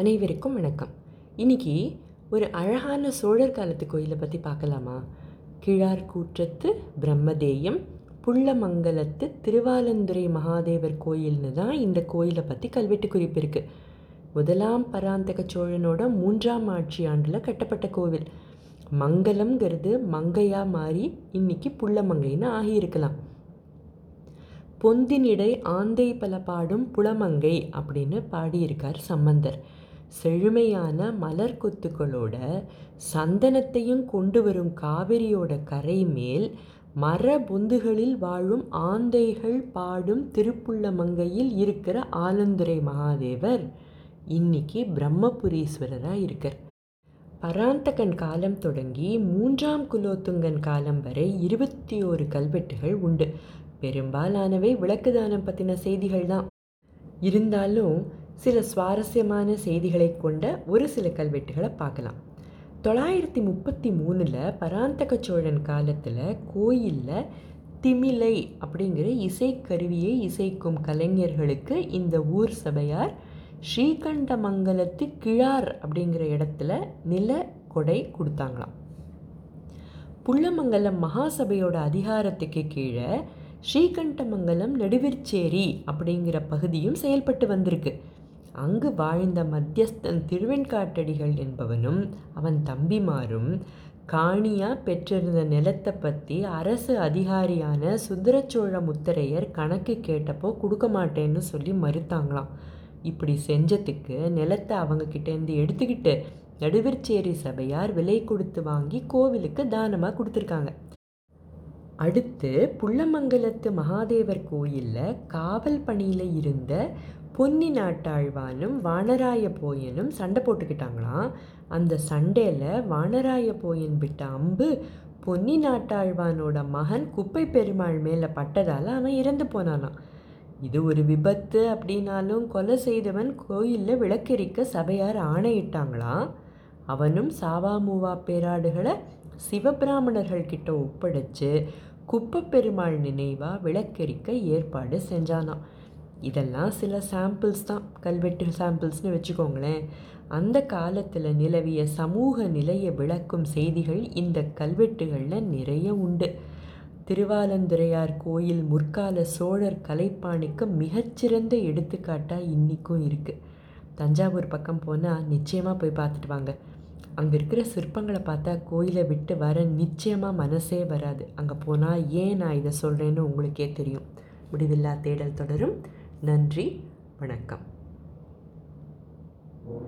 அனைவருக்கும் வணக்கம். இன்னைக்கு ஒரு அழகான சோழர் காலத்து கோயிலை பற்றி பார்க்கலாமா? கிழார் கூற்றத்து பிரம்மதேயம் புள்ளமங்கலத்து திருவாலந்துறை மகாதேவர் கோயில்னு தான் இந்த கோயிலை பற்றி கல்வெட்டு குறிப்பு இருக்குது முதலாம் பராந்தக சோழனோட மூன்றாம் ஆட்சி ஆண்டில் கட்டப்பட்ட கோவில். மங்கலம்ங்கிறது மங்கையாக மாறி இன்னைக்கு புள்ளமங்கைன்னு ஆகியிருக்கலாம். பொந்தினிடை ஆந்தை பல பாடும் புலமங்கை அப்படின்னு பாடியிருக்கார் சம்பந்தர். செழுமையான மலர் கொத்துக்களோட சந்தனத்தையும் கொண்டு வரும் காவிரியோட கரை மேல் மர பொந்துகளில் வாழும் ஆந்தைகள் பாடும் திருப்புள்ளமங்கையில் இருக்கிற ஆலந்துரை மகாதேவர் இன்னைக்கு பிரம்மபுரீஸ்வரராக இருக்கார். பராந்தகன் காலம் தொடங்கி மூன்றாம் குலோத்துங்கன் காலம் வரை இருபத்தி ஓரு கல்வெட்டுகள் உண்டு. பெரும்பாலானவை விளக்குதானம் பற்றின செய்திகள் தான் இருந்தாலும் சில சுவாரஸ்யமான செய்திகளை கொண்ட ஒரு சில கல்வெட்டுகளை பார்க்கலாம். தொள்ளாயிரத்தி முப்பத்தி மூணில் பராந்தக சோழன் காலத்தில் கோயிலில் திமிலை அப்படிங்கிற இசைக்கருவியை இசைக்கும் கலைஞர்களுக்கு இந்த ஊர் சபையார் ஸ்ரீகண்டமங்கலத்து கிழார் அப்படிங்கிற இடத்துல நில கொடை கொடுத்தாங்களாம். புள்ளமங்கலம் மகாசபையோட அதிகாரத்துக்கு கீழே ஸ்ரீகண்டமங்கலம் நடுவிற்சேரி அப்படிங்கிற பகுதியும் செயல்பட்டு வந்திருக்கு. அங்கு வாழ்ந்த மத்தியஸ்தன் திருவெண்காட்டடிகள் என்பவனும் அவன் தம்பிமாரும் காணியா பெற்றிருந்த நிலத்தை பற்றி அரசு அதிகாரியான சுந்தரச்சோழ முத்தரையர் கணக்கு கேட்டப்போ கொடுக்க மாட்டேன்னு சொல்லி மறுத்தாங்களாம். இப்படி செஞ்சதுக்கு நிலத்தை அவங்கக்கிட்டேருந்து எடுத்துக்கிட்டு நடுவிற்சேரி சபையார் விலை கொடுத்து வாங்கி கோவிலுக்கு தானமாக கொடுத்துருக்காங்க. அடுத்து புள்ளமங்கலத்து மகாதேவர் கோயிலில் காவல் பணியில் இருந்த பொன்னி நாட்டாழ்வானும் வானராய போயனும் சண்டை போட்டுக்கிட்டாங்களாம். அந்த சண்டையில் வானராய போயன் விட்ட அம்பு பொன்னி நாட்டாழ்வானோட மகன் குப்பை பெருமாள் மேலே பட்டதால் அவன் இறந்து போனானான் இது ஒரு விபத்து அப்படின்னாலும் கொலை செய்தவன் கோயிலில் விளக்கெரிக்க சபையார் ஆணையிட்டாங்களாம். அவனும் சாவாமூவா பேராடுகளை சிவபிராமணர்கள் கிட்ட ஒப்படைச்சு குப்பப்பெருமாள் நினைவாக விளக்கரிக்க ஏற்பாடு செஞ்சானாம். இதெல்லாம் சில சாம்பிள்ஸ் தான். கல்வெட்டு சாம்பிள்ஸ்னு வச்சுக்கோங்களேன். அந்த காலத்தில் நிலவிய சமூக நிலையை விளக்கும் செய்திகள் இந்த கல்வெட்டுகளில் நிறைய உண்டு. திருவாலந்துரையார் கோயில் முற்கால சோழர் கலைப்பாணிக்கு மிகச்சிறந்த எடுத்துக்காட்டாக இன்றைக்கும் இருக்குது தஞ்சாவூர் பக்கம் போனால் நிச்சயமாக போய் பார்த்துட்டு வாங்க. அங்கே இருக்கிற சிற்பங்களை பார்த்தா கோயிலை விட்டு வர நிச்சயமாக மனசே வராது. அங்கே போனால் ஏன் நான் இதை சொல்கிறேன்னு உங்களுக்கே தெரியும். முடிவில்லா தேடல் தொடரும். நன்றி. வணக்கம்.